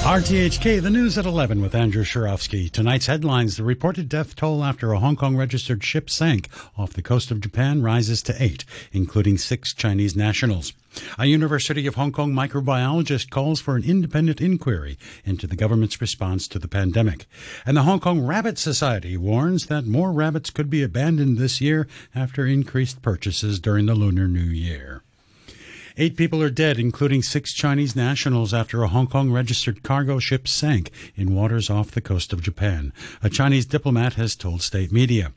RTHK, the news at 11 with Andrew Shirovsky. Tonight's headlines The reported death toll after a Hong Kong registered ship sank off the coast of Japan rises to eight, including six Chinese nationals. A University of Hong Kong microbiologist calls for an independent inquiry into the government's response to the pandemic. And the Hong Kong Rabbit Society warns that more rabbits could be abandoned this year after increased purchases during the Lunar New Year. Eight people are dead, including six Chinese nationals, after a Hong Kong registered cargo ship sank in waters off the coast of Japan. A Chinese diplomat has told state media.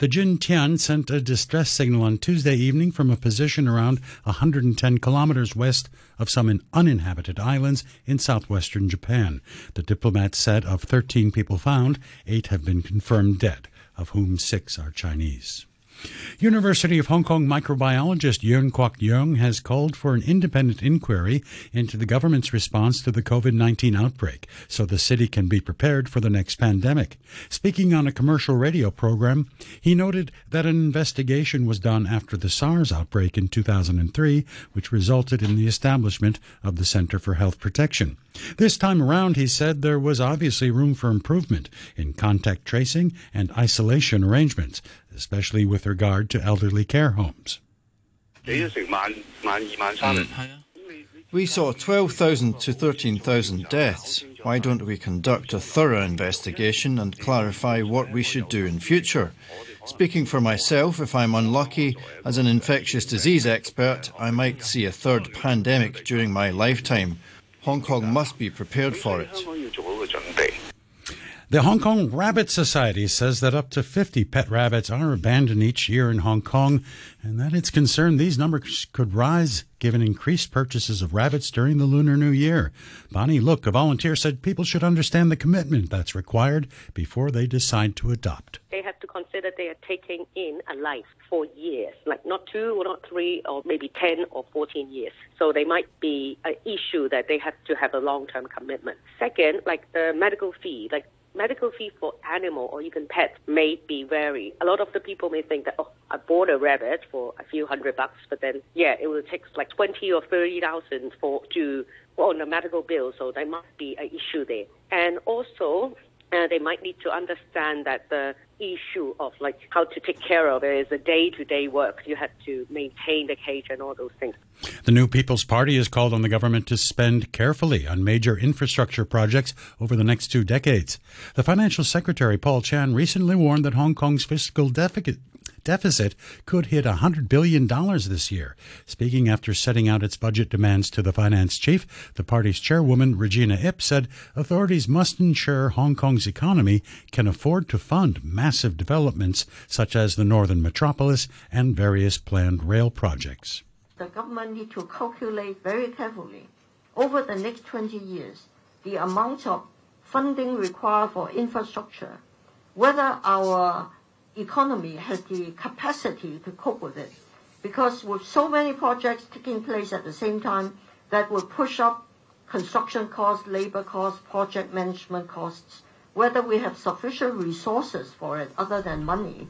The Jin Tian sent a distress signal on Tuesday evening from a position around 110 kilometers west of some uninhabited islands in southwestern Japan. The diplomat said of 13 people found, eight have been confirmed dead, of whom six are Chinese. University of Hong Kong microbiologist Yuen Kwok Yung has called for an independent inquiry into the government's response to the COVID 19 outbreak so the city can be prepared for the next pandemic. Speaking on a commercial radio program, he noted that an investigation was done after the SARS outbreak in 2003, which resulted in the establishment of the Center for Health Protection. This time around, he said there was obviously room for improvement in contact tracing and isolation arrangements, especially with regard to elderly care homes. Mm. We saw 12,000 to 13,000 deaths. Why don't we conduct a thorough investigation and clarify what we should do in future? Speaking for myself, if I'm unlucky, as an infectious disease expert, I might see a third pandemic during my lifetime. Hong Kong must be prepared for it. The Hong Kong Rabbit Society says that up to 50 pet rabbits are abandoned each year in Hong Kong, and that it's concerned these numbers could rise given increased purchases of rabbits during the Lunar New Year. Bonnie Look, a volunteer, said people should understand the commitment that's required before they decide to adopt. They have to consider they are taking in a life for years, like not two or not three or maybe 10 or 14 years. So they might be an issue that they have to have a long-term commitment. Second, like the medical fee, like medical fee for animal or even pets may be vary. A lot of the people may think that, oh, I bought a rabbit for a few hundred bucks, but then, yeah, it will take like 20 or 30,000 for, to, on a medical bill. So there must be an issue there. And also, uh, they might need to understand that the issue of like how to take care of it is a day-to-day work. You have to maintain the cage and all those things. The New People's Party has called on the government to spend carefully on major infrastructure projects over the next two decades. The financial secretary Paul Chan recently warned that Hong Kong's fiscal deficit deficit could hit $100 billion this year. Speaking after setting out its budget demands to the finance chief, the party's chairwoman, Regina Ip, said authorities must ensure Hong Kong's economy can afford to fund massive developments such as the Northern Metropolis and various planned rail projects. The government need to calculate very carefully over the next 20 years the amount of funding required for infrastructure, whether our economy has the capacity to cope with it. Because with so many projects taking place at the same time, that will push up construction costs, labor costs, project management costs, whether we have sufficient resources for it other than money,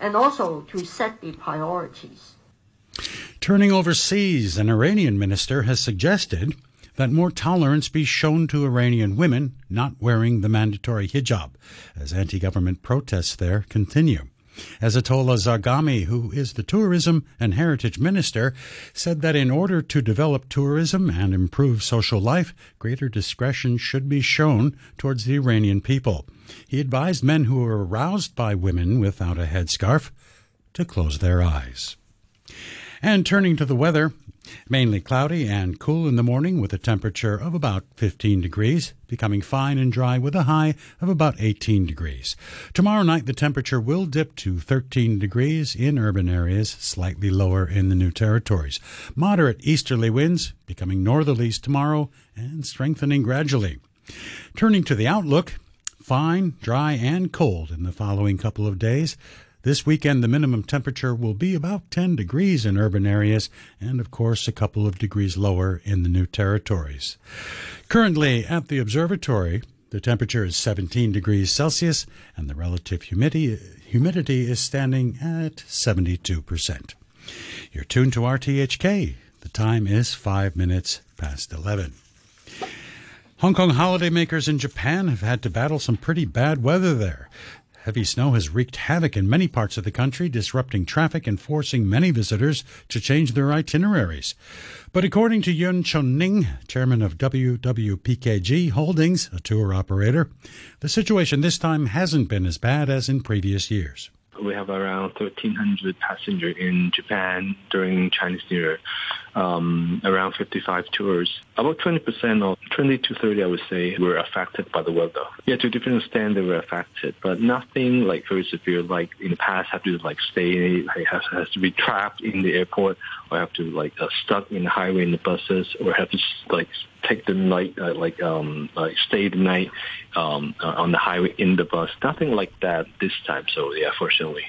and also to set the priorities. Turning overseas, an Iranian minister has suggested that more tolerance be shown to Iranian women not wearing the mandatory hijab as anti government protests there continue. Ezzatollah Zarghami, who is the Tourism and Heritage Minister, said that in order to develop tourism and improve social life, greater discretion should be shown towards the Iranian people. He advised men who were aroused by women without a headscarf to close their eyes. And turning to the weather, Mainly cloudy and cool in the morning with a temperature of about 15 degrees, becoming fine and dry with a high of about 18 degrees. Tomorrow night the temperature will dip to 13 degrees in urban areas, slightly lower in the new territories. Moderate easterly winds becoming northerlies tomorrow and strengthening gradually. Turning to the outlook, fine, dry, and cold in the following couple of days. This weekend, the minimum temperature will be about 10 degrees in urban areas and, of course, a couple of degrees lower in the new territories. Currently at the observatory, the temperature is 17 degrees Celsius and the relative humidity, humidity is standing at 72%. You're tuned to RTHK. The time is 5 minutes past 11. Hong Kong holidaymakers in Japan have had to battle some pretty bad weather there. Heavy snow has wreaked havoc in many parts of the country, disrupting traffic and forcing many visitors to change their itineraries. But according to Yun Chun Ning, chairman of WWPKG Holdings, a tour operator, the situation this time hasn't been as bad as in previous years. We have around 1,300 passengers in Japan during Chinese New Year um, around 55 tours. About 20% or 20 to 30, I would say, were affected by the weather. Yeah, to a different extent, they were affected, but nothing like very severe. Like in the past, have to like stay, has, has to be trapped in the airport, or have to like uh, stuck in the highway in the buses, or have to like take the night, uh, like um, like stay the night um, uh, on the highway in the bus. Nothing like that this time. So yeah, fortunately.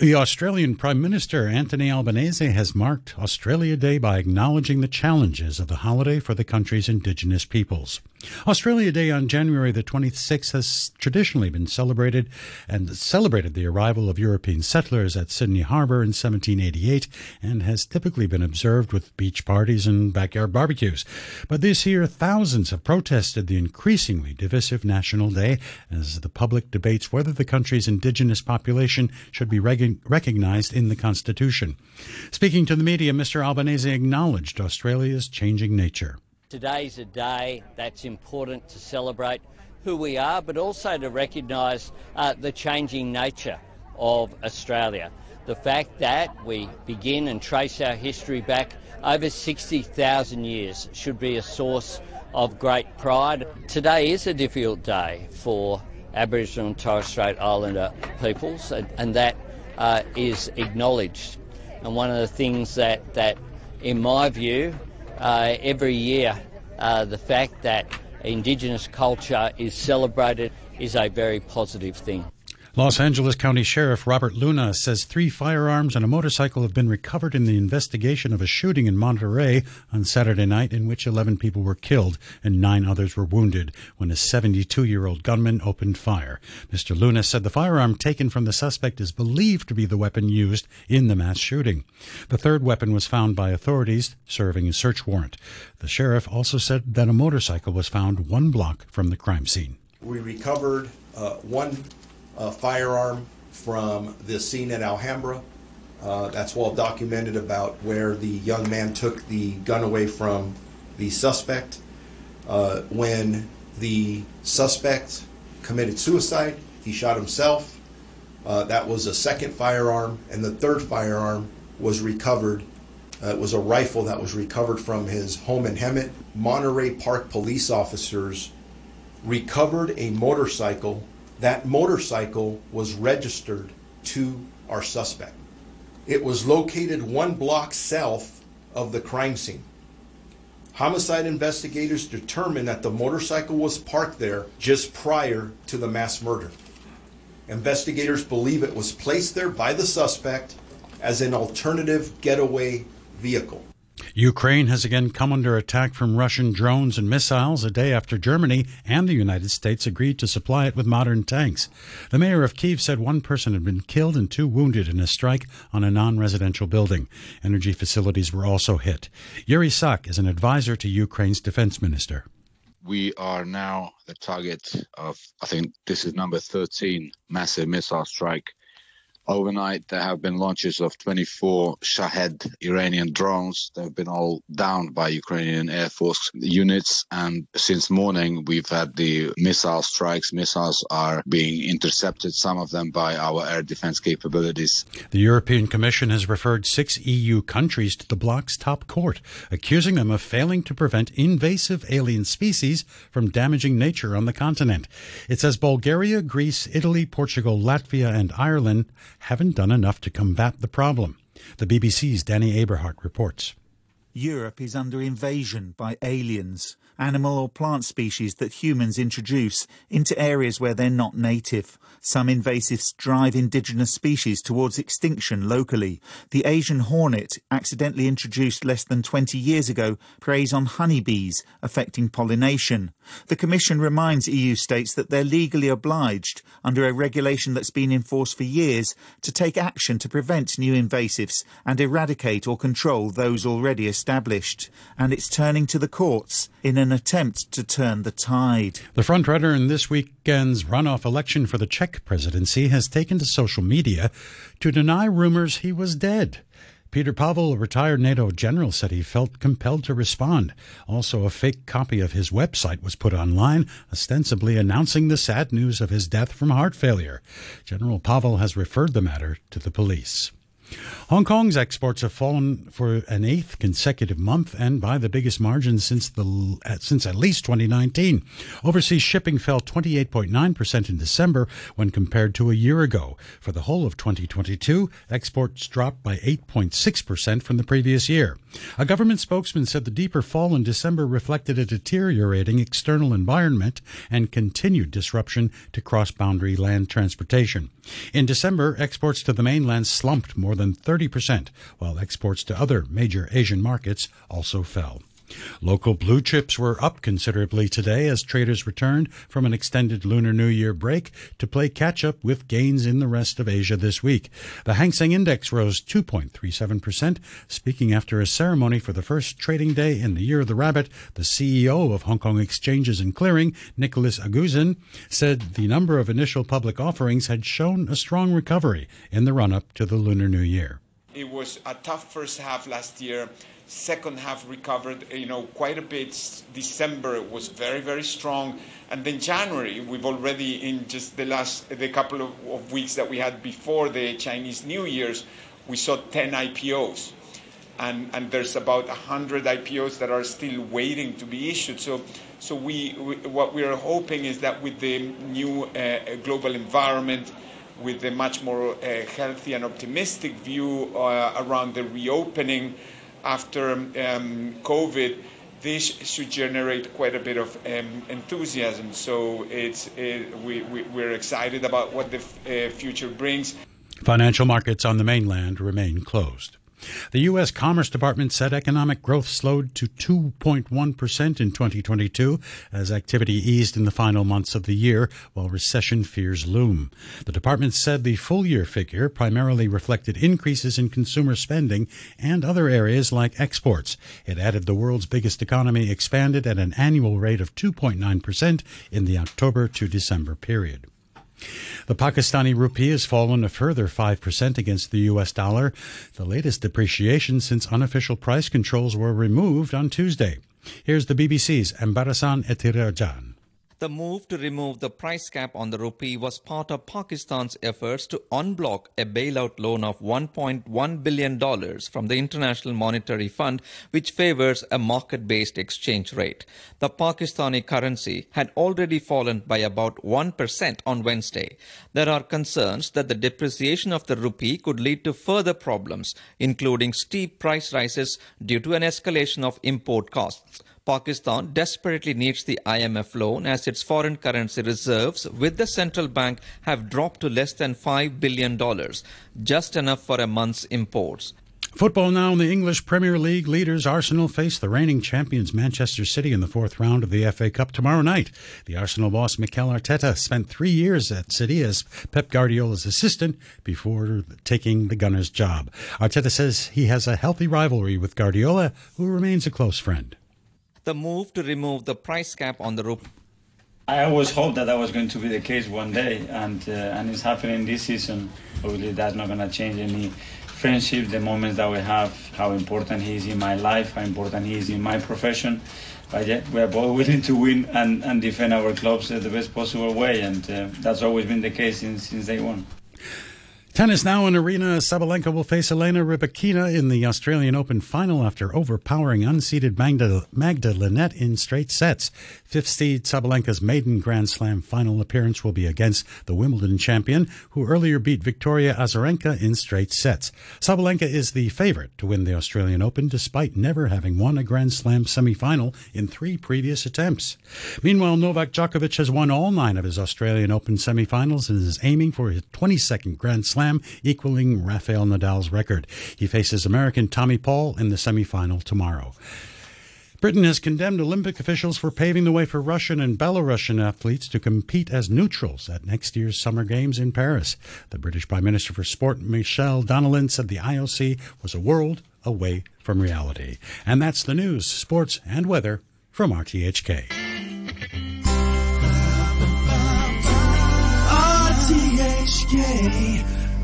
The Australian Prime Minister Anthony Albanese has marked Australia Day by acknowledging the challenges of the holiday for the country's Indigenous peoples. Australia Day on January the 26th has traditionally been celebrated and celebrated the arrival of European settlers at Sydney Harbour in 1788 and has typically been observed with beach parties and backyard barbecues. But this year, thousands have protested the increasingly divisive National Day as the public debates whether the country's Indigenous population should be reg- recognized in the Constitution. Speaking to the media, Mr. Albanese acknowledged Australia's changing nature. Today's a day that's important to celebrate who we are, but also to recognise uh, the changing nature of Australia. The fact that we begin and trace our history back over 60,000 years should be a source of great pride. Today is a difficult day for Aboriginal and Torres Strait Islander peoples, and, and that uh, is acknowledged. And one of the things that, that in my view, uh, every year uh, the fact that Indigenous culture is celebrated is a very positive thing. Los Angeles County Sheriff Robert Luna says three firearms and a motorcycle have been recovered in the investigation of a shooting in Monterey on Saturday night in which 11 people were killed and nine others were wounded when a 72 year old gunman opened fire. Mr. Luna said the firearm taken from the suspect is believed to be the weapon used in the mass shooting. The third weapon was found by authorities serving a search warrant. The sheriff also said that a motorcycle was found one block from the crime scene. We recovered uh, one uh, firearm from the scene at Alhambra. Uh, that's well documented about where the young man took the gun away from the suspect. Uh, when the suspect committed suicide, he shot himself. Uh, that was a second firearm, and the third firearm was recovered. Uh, it was a rifle that was recovered from his home in Hemet. Monterey Park police officers recovered a motorcycle that motorcycle was registered to our suspect. It was located one block south of the crime scene. Homicide investigators determined that the motorcycle was parked there just prior to the mass murder. Investigators believe it was placed there by the suspect as an alternative getaway vehicle. Ukraine has again come under attack from Russian drones and missiles a day after Germany and the United States agreed to supply it with modern tanks. The mayor of Kiev said one person had been killed and two wounded in a strike on a non residential building. Energy facilities were also hit. Yuri Sak is an advisor to Ukraine's defense minister. We are now the target of, I think this is number 13 massive missile strike Overnight, there have been launches of 24 Shahed Iranian drones. They've been all downed by Ukrainian Air Force units. And since morning, we've had the missile strikes. Missiles are being intercepted, some of them by our air defense capabilities. The European Commission has referred six EU countries to the bloc's top court, accusing them of failing to prevent invasive alien species from damaging nature on the continent. It says Bulgaria, Greece, Italy, Portugal, Latvia, and Ireland haven't done enough to combat the problem. The BBC's Danny Aeberhard reports. Europe is under invasion by aliens, animal or plant species that humans introduce into areas where they're not native. Some invasives drive indigenous species towards extinction locally. The Asian hornet, accidentally introduced less than 20 years ago, preys on honeybees, affecting pollination. The Commission reminds EU states that they're legally obliged, under a regulation that's been in force for years, to take action to prevent new invasives and eradicate or control those already established established, and it's turning to the courts in an attempt to turn the tide. The frontrunner in this weekend's runoff election for the Czech presidency has taken to social media to deny rumors he was dead. Peter Pavel, a retired NATO general, said he felt compelled to respond. Also, a fake copy of his website was put online, ostensibly announcing the sad news of his death from heart failure. General Pavel has referred the matter to the police. Hong Kong's exports have fallen for an eighth consecutive month and by the biggest margin since the since at least 2019. Overseas shipping fell 28.9% in December when compared to a year ago. For the whole of 2022, exports dropped by 8.6% from the previous year. A government spokesman said the deeper fall in December reflected a deteriorating external environment and continued disruption to cross-boundary land transportation. In December, exports to the mainland slumped more than 30%, while exports to other major Asian markets also fell. Local blue chips were up considerably today as traders returned from an extended Lunar New Year break to play catch up with gains in the rest of Asia this week. The Hang Seng Index rose 2.37%. Speaking after a ceremony for the first trading day in the Year of the Rabbit, the CEO of Hong Kong Exchanges and Clearing, Nicolas Aguzin, said the number of initial public offerings had shown a strong recovery in the run up to the Lunar New Year. It was a tough first half last year second half recovered, you know, quite a bit. December was very, very strong. And then January, we've already, in just the last, the couple of, of weeks that we had before the Chinese New Year's, we saw 10 IPOs. And, and there's about 100 IPOs that are still waiting to be issued. So, so we, we what we are hoping is that with the new uh, global environment, with a much more uh, healthy and optimistic view uh, around the reopening, after um, COVID, this should generate quite a bit of um, enthusiasm. So it's it, we, we are excited about what the f- uh, future brings. Financial markets on the mainland remain closed. The U.S. Commerce Department said economic growth slowed to 2.1% in 2022 as activity eased in the final months of the year while recession fears loom. The department said the full year figure primarily reflected increases in consumer spending and other areas like exports. It added the world's biggest economy expanded at an annual rate of 2.9% in the October to December period. The Pakistani rupee has fallen a further 5% against the US dollar, the latest depreciation since unofficial price controls were removed on Tuesday. Here's the BBC's Anbarasan Ethirajan. The move to remove the price cap on the rupee was part of Pakistan's efforts to unblock a bailout loan of $1.1 billion from the International Monetary Fund, which favors a market based exchange rate. The Pakistani currency had already fallen by about 1% on Wednesday. There are concerns that the depreciation of the rupee could lead to further problems, including steep price rises due to an escalation of import costs. Pakistan desperately needs the IMF loan as its foreign currency reserves with the central bank have dropped to less than $5 billion, just enough for a month's imports. Football now in the English Premier League leaders Arsenal face the reigning champions Manchester City in the fourth round of the FA Cup tomorrow night. The Arsenal boss Mikel Arteta spent three years at City as Pep Guardiola's assistant before taking the Gunners' job. Arteta says he has a healthy rivalry with Guardiola, who remains a close friend the move to remove the price cap on the rope. I always hoped that that was going to be the case one day, and uh, and it's happening this season. Obviously, that's not going to change any friendship, the moments that we have, how important he is in my life, how important he is in my profession. But we are both willing to win and, and defend our clubs the best possible way, and uh, that's always been the case since, since day one. Tennis now in Aryna. Sabalenka will face Elena Rybakina in the Australian Open final after overpowering unseeded Magda, Magda Linette in straight sets. Fifth seed Sabalenka's maiden Grand Slam final appearance will be against the Wimbledon champion, who earlier beat Victoria Azarenka in straight sets. Sabalenka is the favorite to win the Australian Open despite never having won a Grand Slam semifinal in three previous attempts. Meanwhile, Novak Djokovic has won all nine of his Australian Open semifinals and is aiming for his 22nd Grand Slam Slam, equaling Rafael Nadal's record. He faces American Tommy Paul in the semifinal tomorrow. Britain has condemned Olympic officials for paving the way for Russian and Belarusian athletes to compete as neutrals at next year's Summer Games in Paris. The British Prime Minister for Sport, Michelle Donelan, said the IOC was a world away from reality. And that's the news, sports, and weather from RTHK. RTHK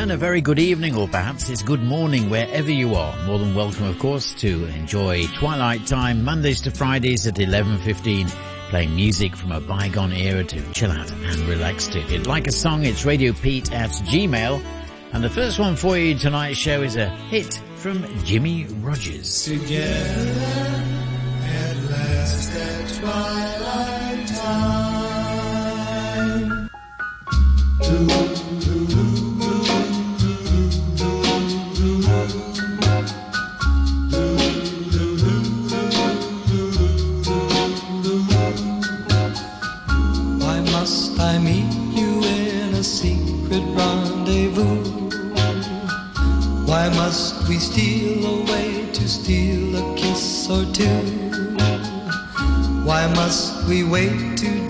And a very good evening, or perhaps it's good morning wherever you are. More than welcome, of course, to enjoy Twilight Time Mondays to Fridays at 11.15 playing music from a bygone era to chill out and relax to. If you'd like a song, it's Radio Pete at Gmail. And the first one for you tonight's show is a hit from Jimmy Rogers. Together at last at twilight Why we wait to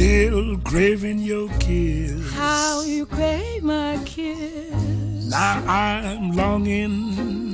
Still craving your kiss. How you crave my kiss. Now I'm longing